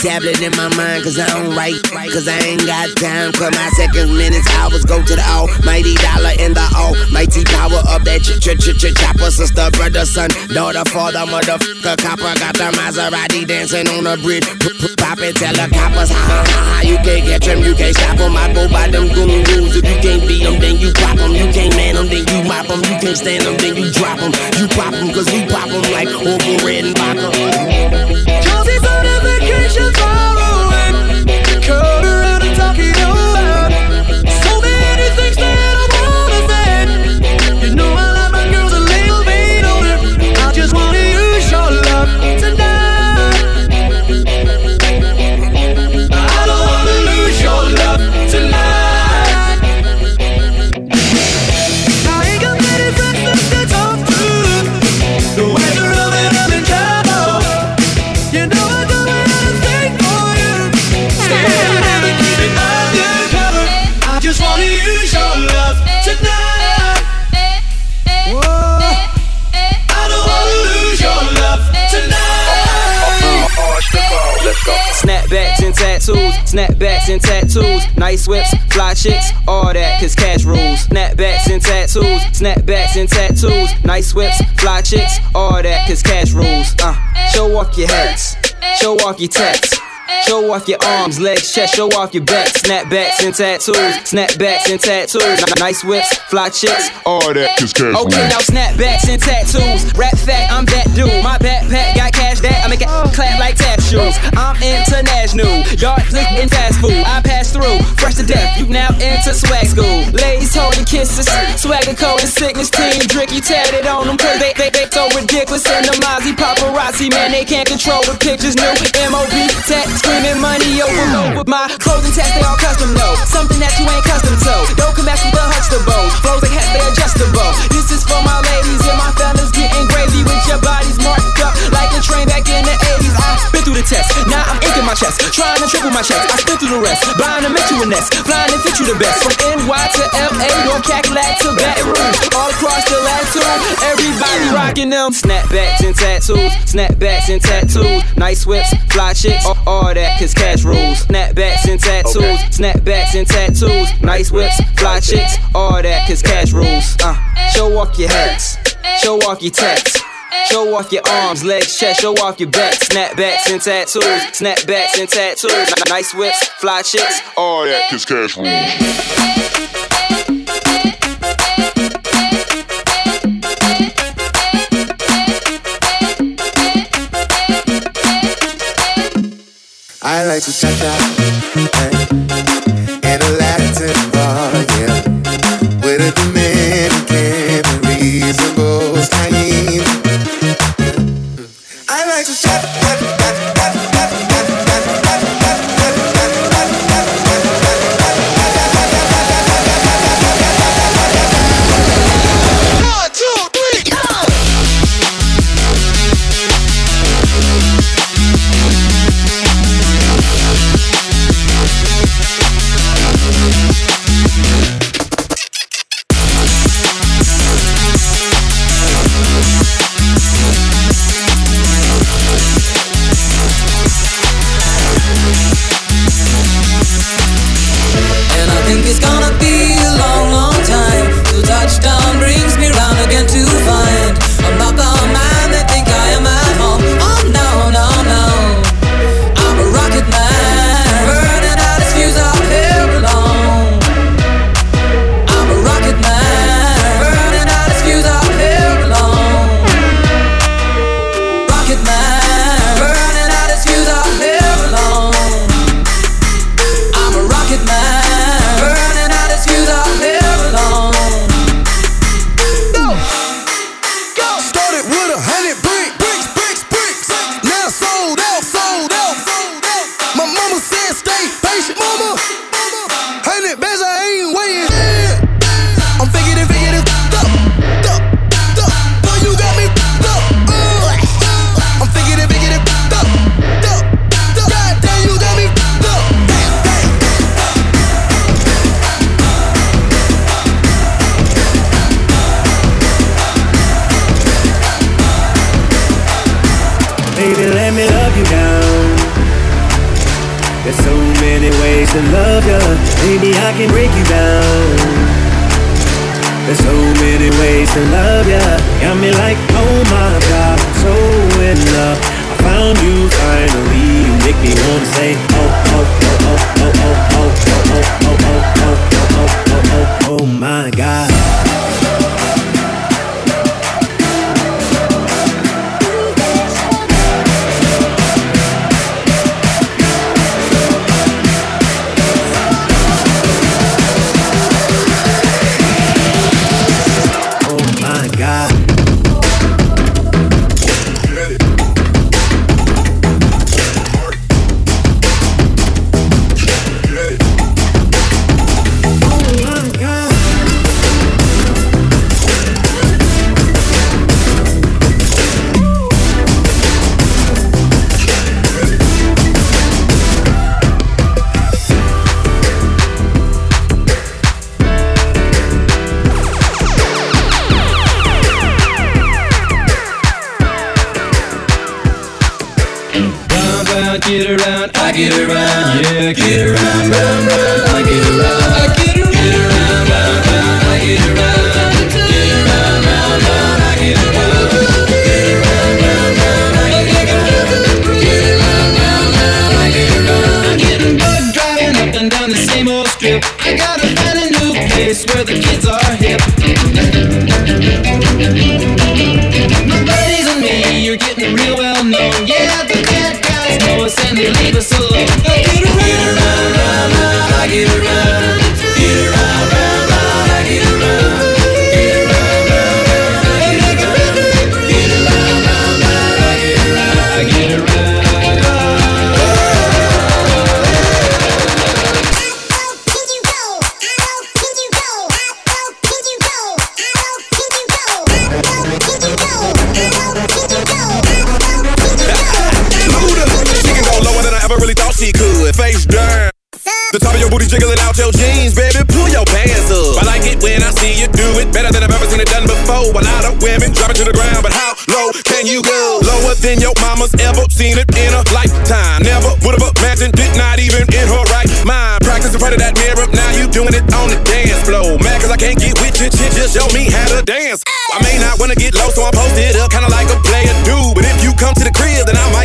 tablet in my mind. Cause I don't write, cause I ain't got time. Cause my seconds, minutes, hours go to the almighty dollar in the almighty power of that ch ch ch ch chopper. Sister, brother, son, daughter, father, motherfucker, copper. Got the Maserati dancing on the bridge. Pop it, tell the coppers, ha ha ha. You can't catch them, you can't stop them. I go by them goon rules. If you can't beat them, then you pop them. You can't man them, then you mop them. You can't stand them, then you drop them. You pop them, cause we pop them like Orville Redenbacher. Chelsea's on a vacation snapbacks and tattoos, nice whips, fly chicks, all that, cause cash rules. Snapbacks and tattoos, snapbacks and tattoos, nice whips, fly chicks, all that, cause cash rules. Uh, show off your hats, show off your tats. Show off your arms, legs, chest, show off your back. Snapbacks and tattoos, snapbacks and tattoos. Nice whips, fly chicks, All that, cause cash Okay, now snapbacks and tattoos. Rap fact, I'm that dude. My backpack got cash that I make it clap like tap shoes. I'm international, yard flick and fast food. I pass through, fresh to death. You now enter swag school. Ladies holding kisses, swagger code and sickness team. Drink you tatted on them cause they, they, they so ridiculous. And the Mozzie paparazzi, man, they can't control the pictures. New MOB tat screaming money over over. My clothing tats, they all custom though. Something that you ain't custom to. Don't come back with the Huxtables. Flows like hats, they adjustable. This is for my ladies and my fellas my chest, trying to triple my checks. I spit through the rest, buying to make you a nest, flying to fit you the best. From NY to LA, North Cadillac to Baton Rouge, all across the latitude, everybody rocking them. Snapbacks and tattoos, snapbacks and tattoos, nice whips, fly chicks, all, all that, cause cash rules. Snapbacks and tattoos, snapbacks and tattoos, nice whips, fly chicks, all that, cause cash rules. Uh, show off your hats, show off your tats. Show off your arms, legs, chest, show off your back. Snapbacks and tattoos, snapbacks and tattoos. Nice whips, fly chicks. All that, cause cash rules. I like to cha cha in a Latin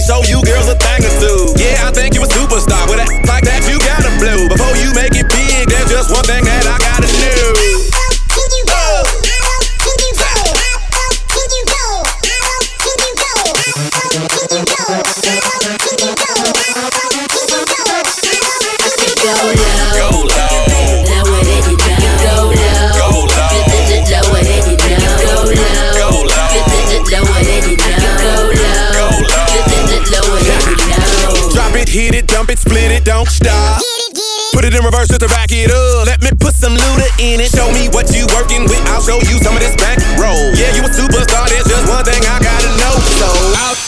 show you girls a thing or two. it in reverse just to back it up. Let me put some looter in it. Show me what you working with. I'll show you some of this back roll. Yeah, you a superstar. There's just one thing I gotta know. So out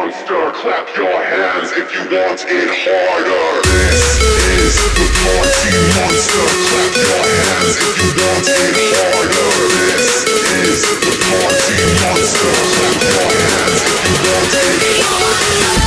monster. Clap your hands if you want it harder. This is the party monster. Clap your hands if you want it harder. This is the party monster. Clap your hands if you want it harder.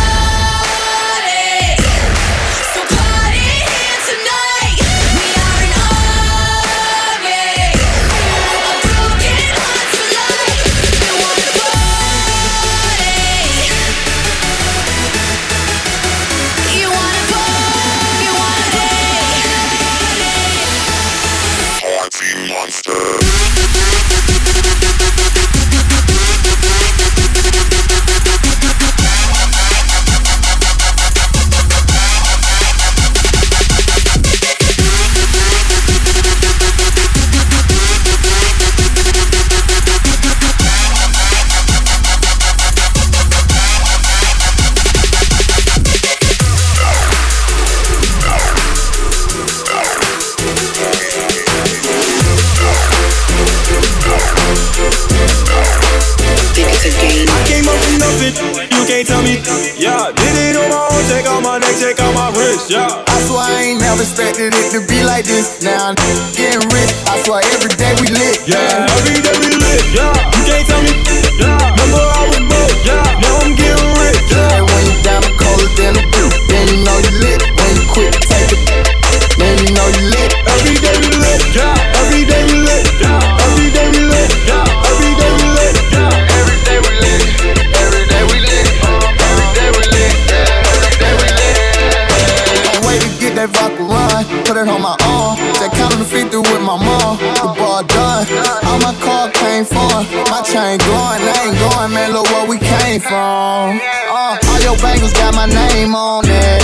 All my car came for My chain going, I ain't going, man. Look where we came from. Uh, all your bangles got my name on it.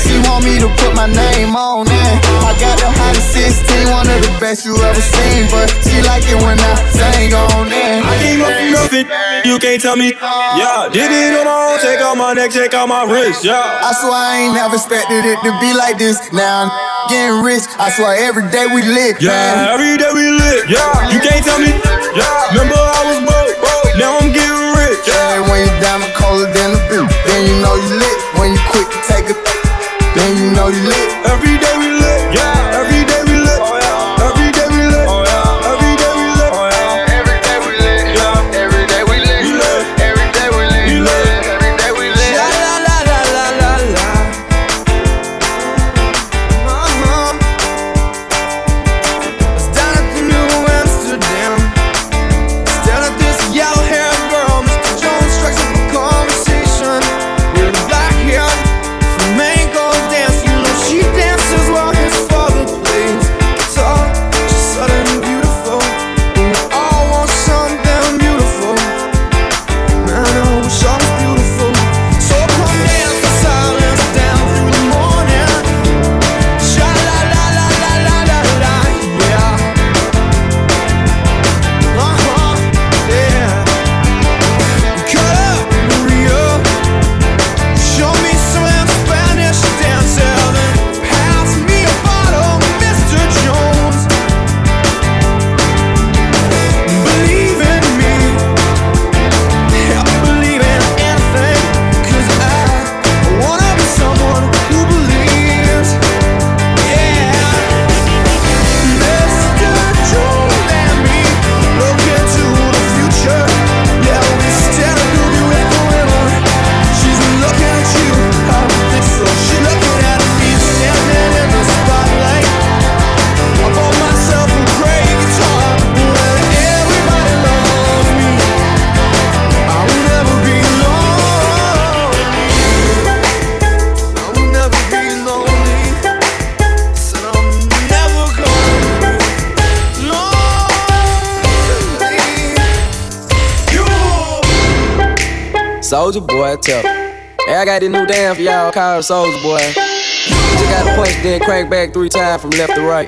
She want me to put my name on it. I got the hottest 16, one of the best you ever seen. But she like it when I sang on it. I came up from nothing, you can't tell me. Yeah, did it on my own, take out my neck, take out my wrist. Yeah. I swear I ain't never expected it to be like this. Now I'm getting rich. I swear every day we live. Yeah, man. every day we lit yeah, you can't tell me. Yeah, remember I was broke, broke. Now I'm getting rich. Yeah, when you diamond colder than the bitch, then you know you lit. When you quick to take a, then you know you lit. Every day. Soulja Boy, tell. Hey, I got this new dance for y'all called Soulja Boy. You just gotta punch, then crank back three times from left to right.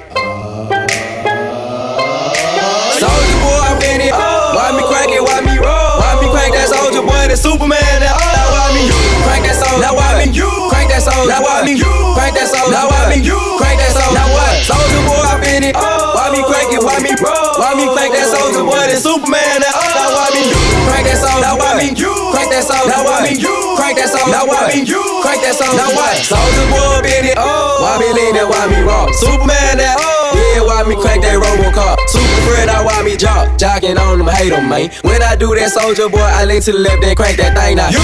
Soulja Boy, I'm in it. Why me crank it? Why me roll? Why me crank that Soulja Boy? That Superman. That now why me crank that soldier? Now why me crank that soldier? Now why me crank that soldier? Now why me crank that soldier? Now what? Soulja Boy, I'm in it. Why me crank it? Why me roll? Why me crank that Soulja Boy? That Superman. That now why me crank that soldier? Now why me crank that soldier? Now why me crank that soldier? Now why me crank that soldier? Now what? Soulja Boy, in it. Oh. Why me lean that? Why me roll? Superman. That oh. yeah, why me crank that Robocop? Super Fred, I why me jock, jocking on them, hate them, man. When I do that Soulja Boy, I lean to the left, then crank that thing now. You,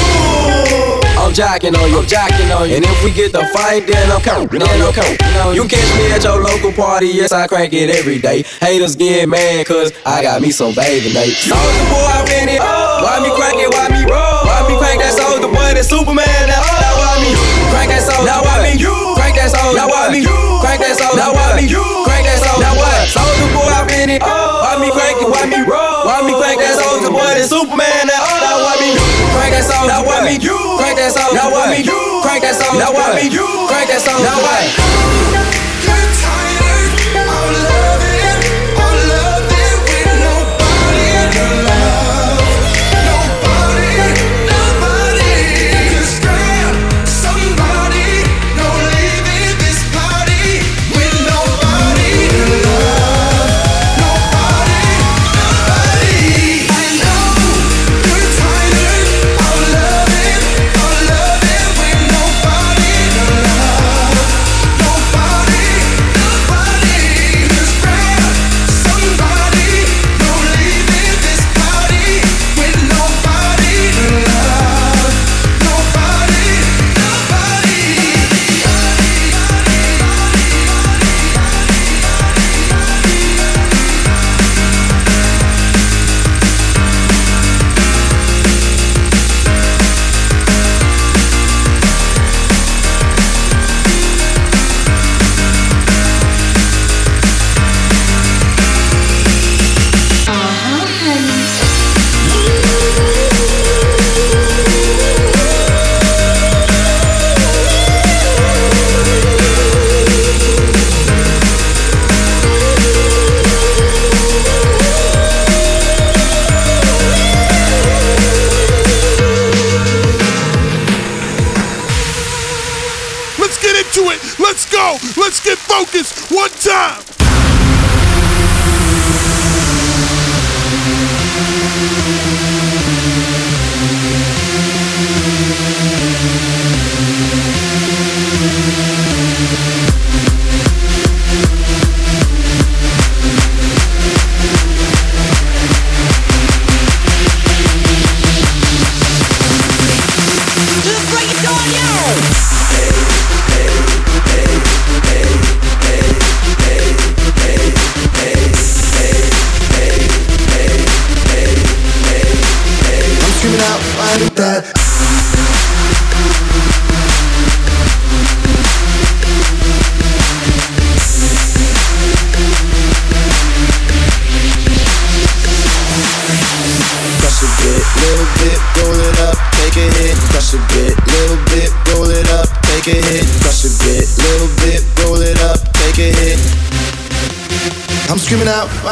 I'm jacking on you, I'm jocking on you. And if we get the fight, then I'm counting, then I'm counting. You catch me at your local party, yes, I crank it every day. Haters get mad, cause I got me some baby mate. Soulja Boy, I'm in it. Why me crank it, why me roll? Why me crank that Soulja Boy, that Superman? Now, now why me crank that soldier? Now why me crank that soldier? Now why me crank that soldier? Now why me crank that soldier? Now what? Soulja Boy, I'm in it. Why me crank it? Why me roll? Crank that soldier? Now why me crank that soldier? Now what?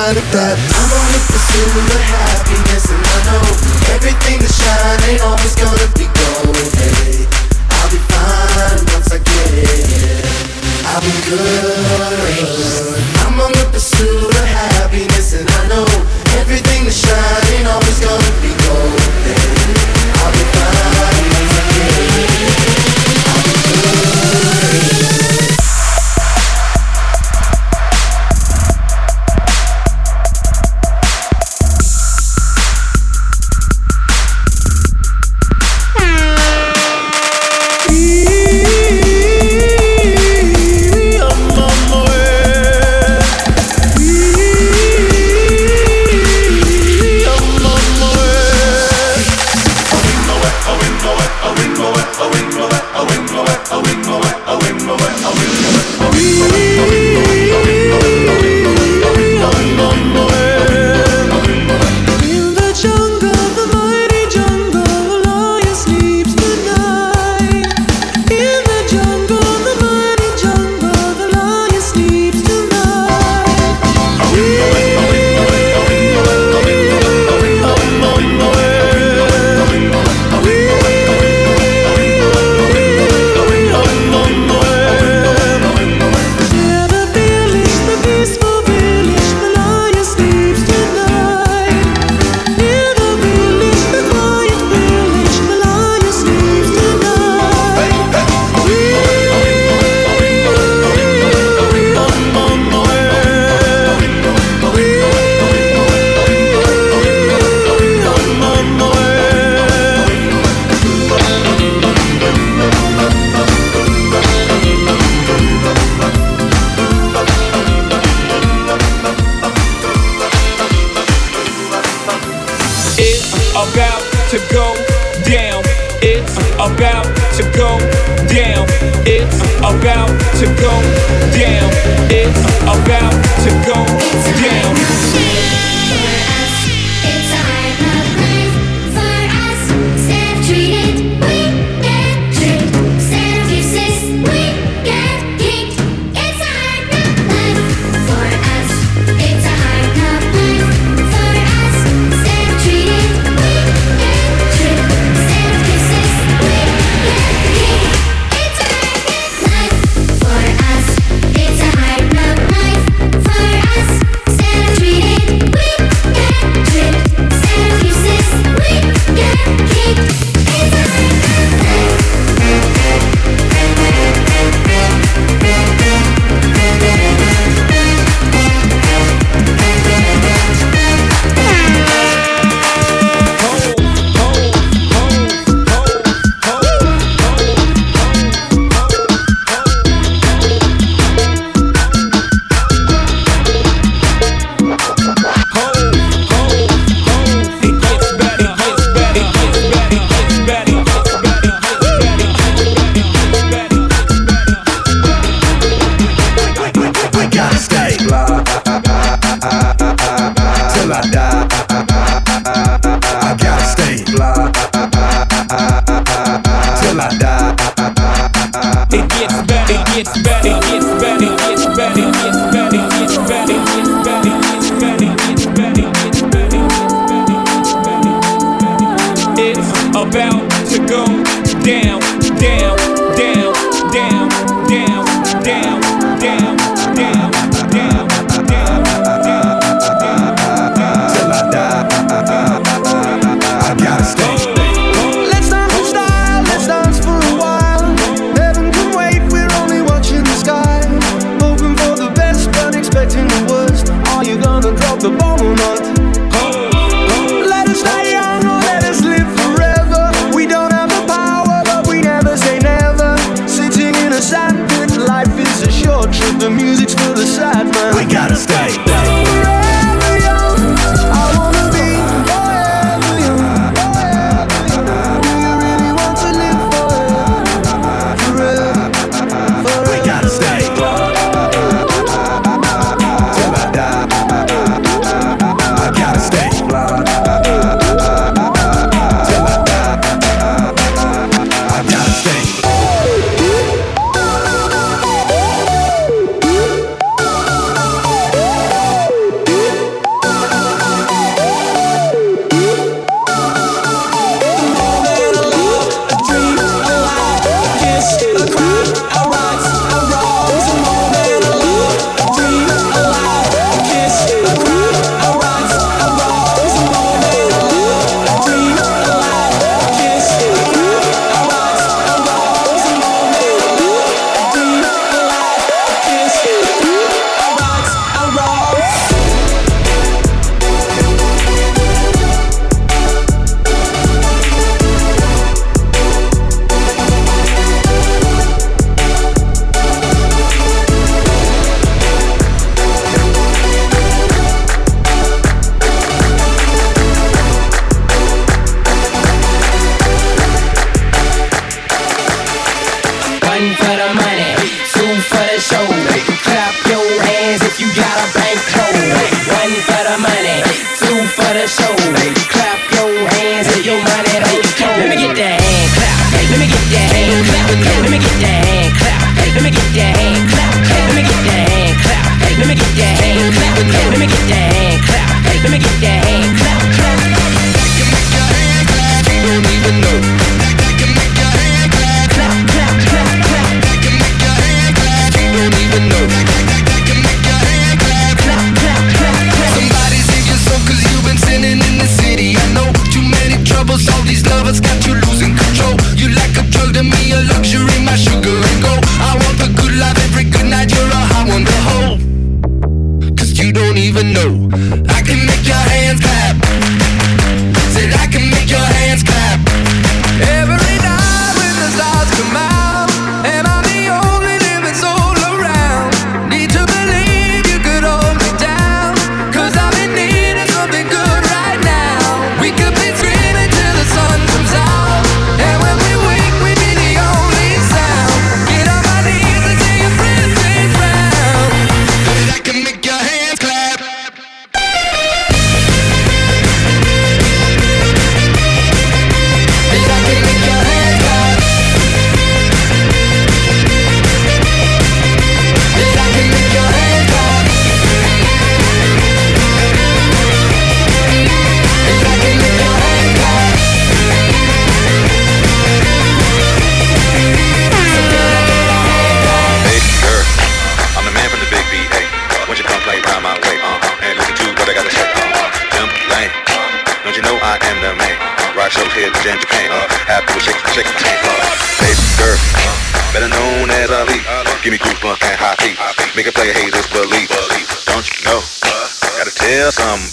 Screaming out, I need that. I can make your shake. Uh, baby girl, better known as Ali. Give me goosebumps and hot heat. Make a player haters believe. Don't you know? Gotta tell somebody.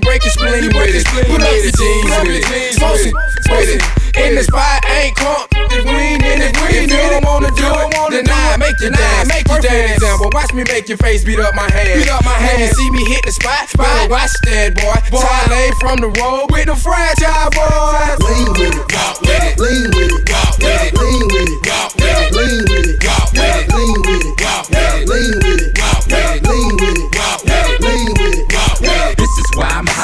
You break your spleen with it. Put up your jeans with it. Smoke some with it. In the spot, ain't crunk. If we ain't in it, if you don't wanna do it, then I make you dance. Make you dance. Example, watch me make your face beat up my hand. Beat up my hand. You see me hit the spot. Better watch that, boy. Boy, from the road with the Franchize Boyz. Lean with it, lean with it, with it, lean with it, got with it, lean with it, got with it, lean with it, got with it, lean with it, got with it, lean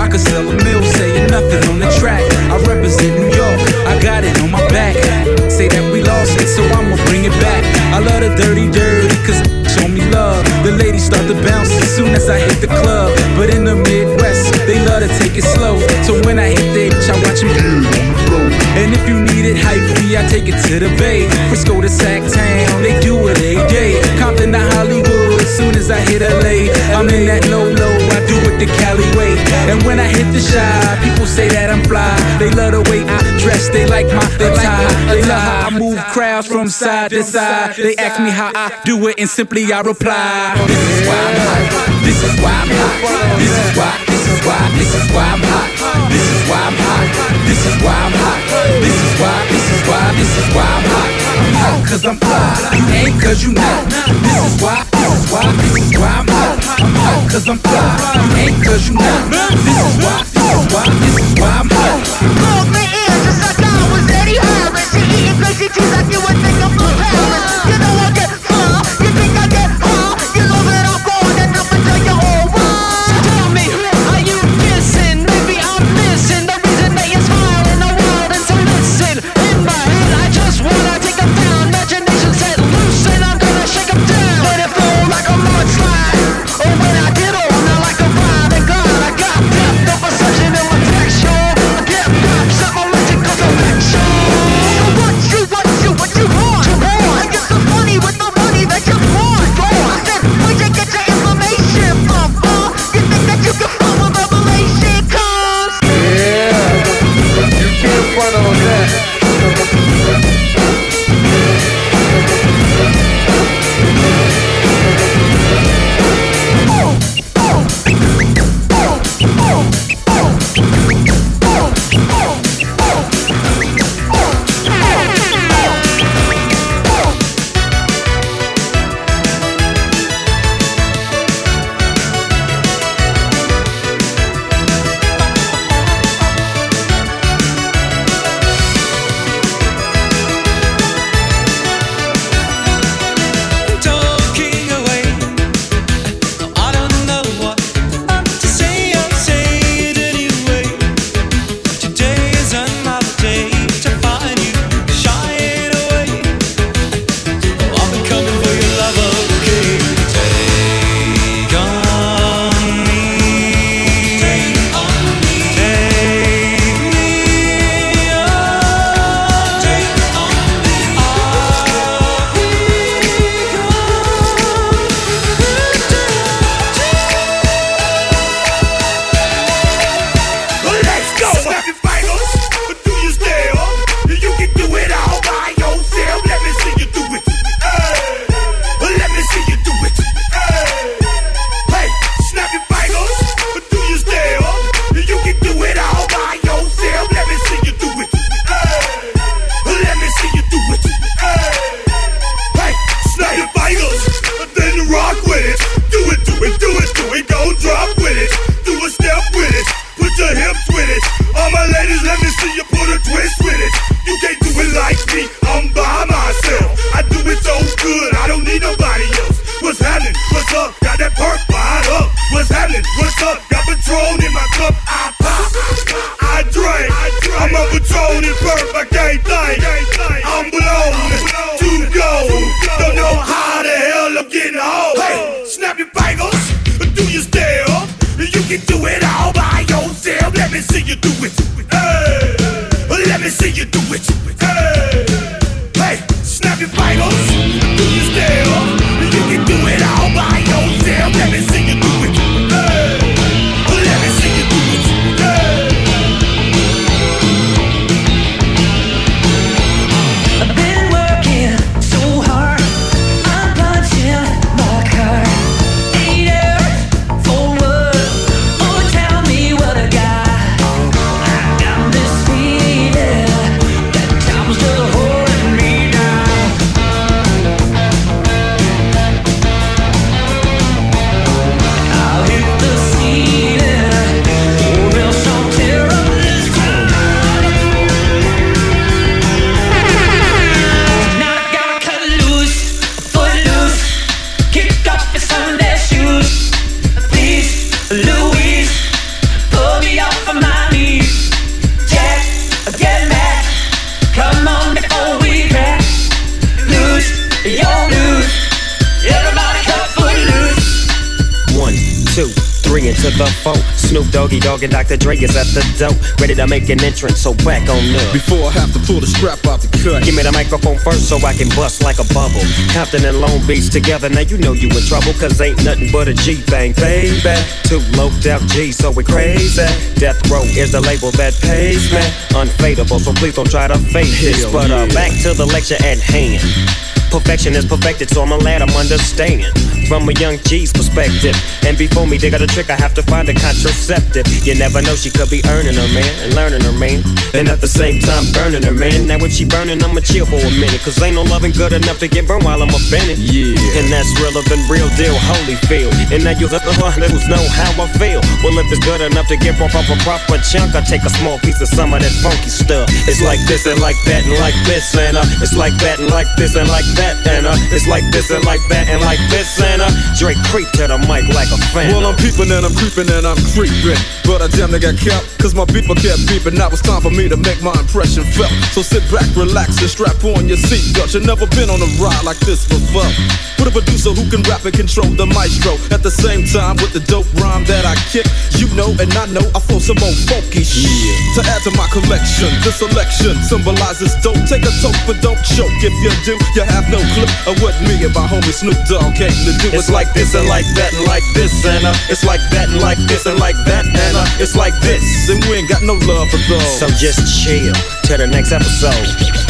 I could sell a mill, saying nothing on the track. I represent New York. I got it on my back. Say that we lost it, so I'ma bring it back. I love the dirty, dirty, cause show me love. The ladies start to bounce as soon as I hit the club. But in the Midwest, they love to take it slow. So when I hit the bitch, I watch them on the floor. And if you need it hyphy, I take it to the Bay. Frisco to Sac Town, they do it a day. Compton to Hollywood, as soon as I hit LA, I'm in that low low. The Cali way. And when I hit the shop, people say that I'm fly. They love the way I dress, they like my attire. They love how I move crowds from side to side. They ask me how I do it, and simply I reply. This is why I'm hot. This is why I'm hot. This is why. This is why. This is why I'm hot. This is why I'm hot. This is why I'm hot. This is why. This is why. This is why I'm hot. Hot cause I'm fly. You ain't cause you not. This is why. This is why. This is why I'm hot. I'm hot cause I'm fly. You ain't cause you not. This is why. This is why. This is why I'm hot. Close my ears just like I was Eddie Harris. She Eating cheese like you would think I'm Doggy Dogg and Dr. Dre is at the door, ready to make an entrance. So back on up. Before I have to pull the strap off the cut. Give me the microphone first so I can bust like a bubble. Compton and Long Beach together, now you know you in trouble. Cause ain't nothing but a G thing, baby. Two loped out G, so we crazy. Death Row is the label that pays me. Unfadable, so please don't try to fake this. But uh, back to the lecture at hand. Perfection is perfected, so I'm glad I'm understanding from a young G's perspective. And before me they got a trick, I have to find a contraceptive. You never know, she could be earning her man and learning her man, and at the same time burning her man. Now when she burning, I'ma chill for a minute, cause ain't no loving good enough to get burned while I'm up it. Yeah. And that's realer than real deal, Holyfield. And now you have the one who's know how I feel. Well, if it's good enough to get off of a proper chunk, I take a small piece of some of that funky stuff. It's like this and like that and like this and uh, it's like that and like this and like that and uh, it's like this and like that and like this and Drake creeped to the mic like a fan. Well, I'm peeping and I'm creeping and I'm creeping. But I damn near got kept, cause my beeper kept beeping. Now it's time for me to make my impression felt. So sit back, relax, and strap on your seatbelt. You've never been on a ride like this before. With a producer who can rap and control the maestro. At the same time, with the dope rhyme that I kick, you know and I know I flow some more funky shit. To add to my collection, the selection symbolizes dope. Take a toke, but don't choke. If you do, you have no clue of what me and my homie Snoop Dogg came to do. It's like this and like that and like this and uh, it's like that and like this and like that and uh, it's like this. And we ain't got no love for those. So just chill till the next episode.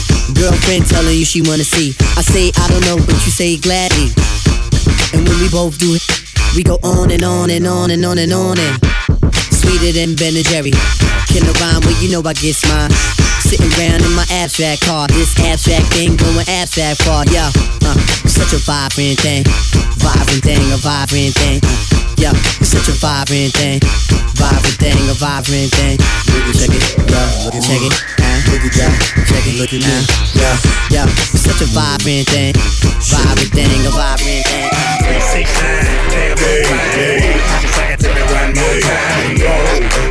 Girlfriend telling you she wanna see. I say I don't know, but you say gladly. And when we both do it, we go on and on and on and on and on and sweeter than Ben and Jerry. Can I rhyme? Well, you know I get mine. Sitting around in my abstract car, this abstract thing going abstract far, yeah. Uh, such a vibrant thing, vibrant thing, a vibrant thing. Uh, yeah, such a vibrant thing vibrant thing, a vibrant thing. Look Check it, yeah, check it, uh, yeah, check it, look at me, yeah, yeah. Such a vibrant thing, vibrant thing, a vibrant thing. Three, six, nine, ten. Just like I tell me one more time, yo.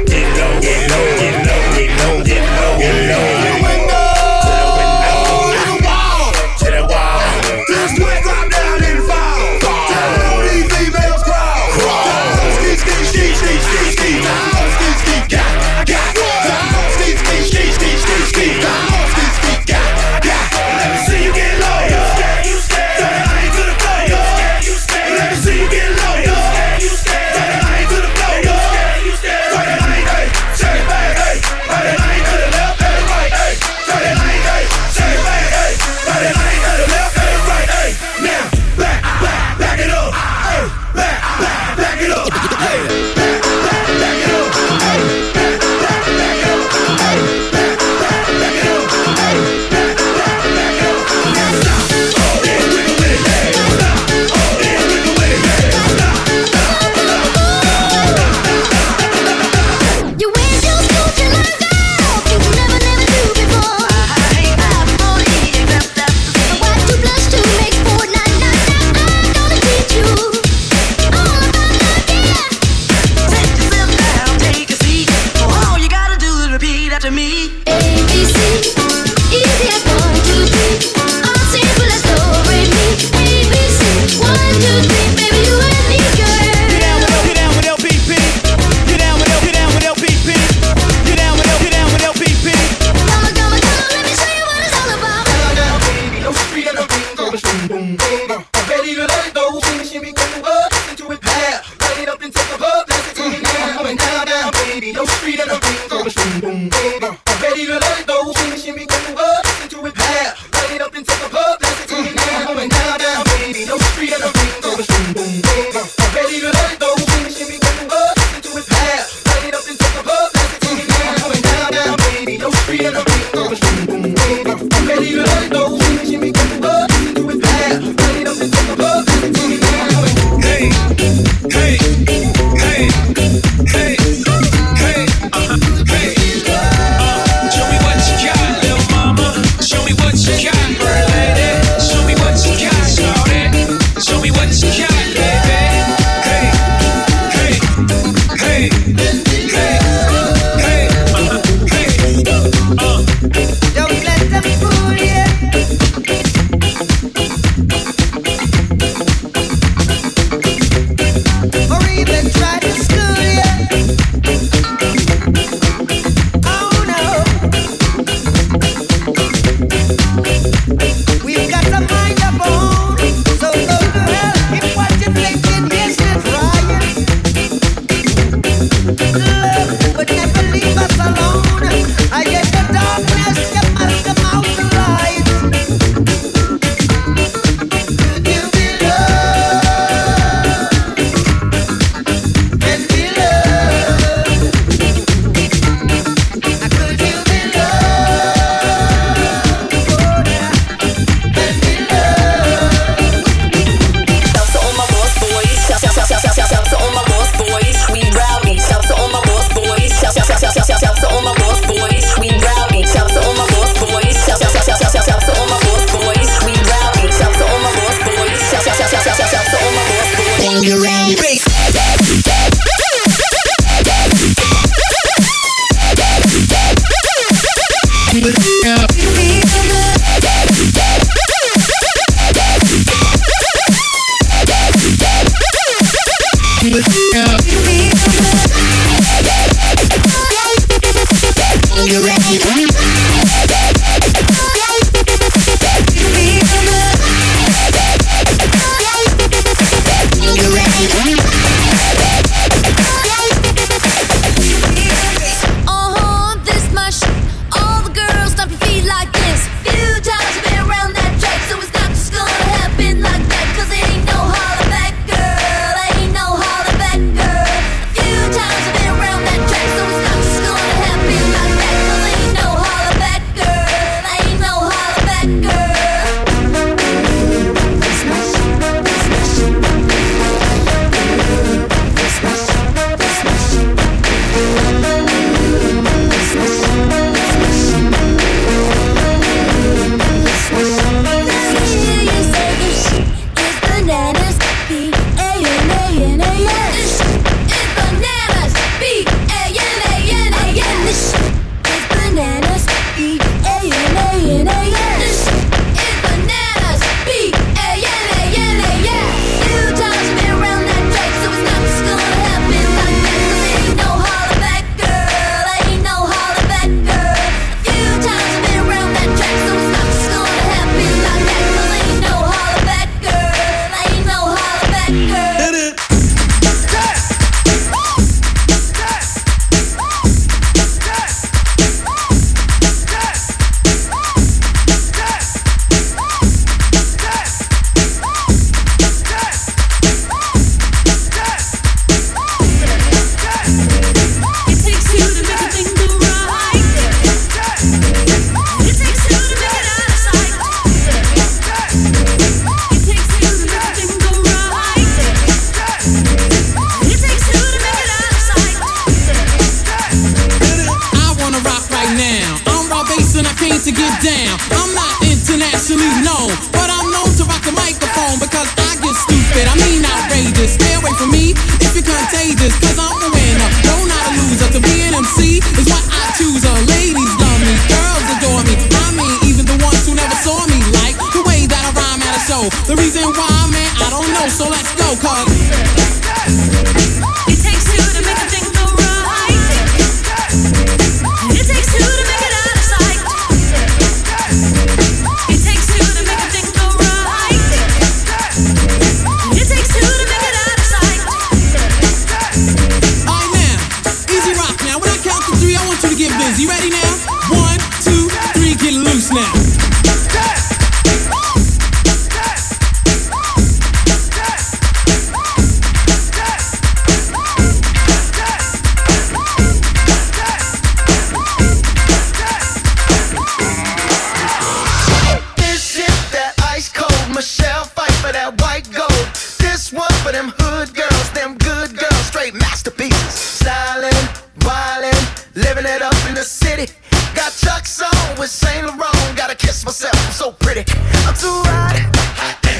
in the city. Got Chuck's on with Saint Laurent. Gotta kiss myself, I'm so pretty. I'm too hot. hot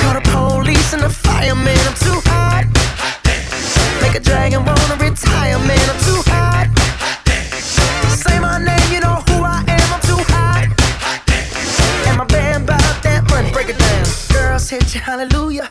Call the police and the fireman. I'm too hot. hot Make a dragon wanna retire, man. I'm too hot. hot Say my name, you know who I am. I'm too hot. hot and my band that money. Break it down. Girls hit hallelujah.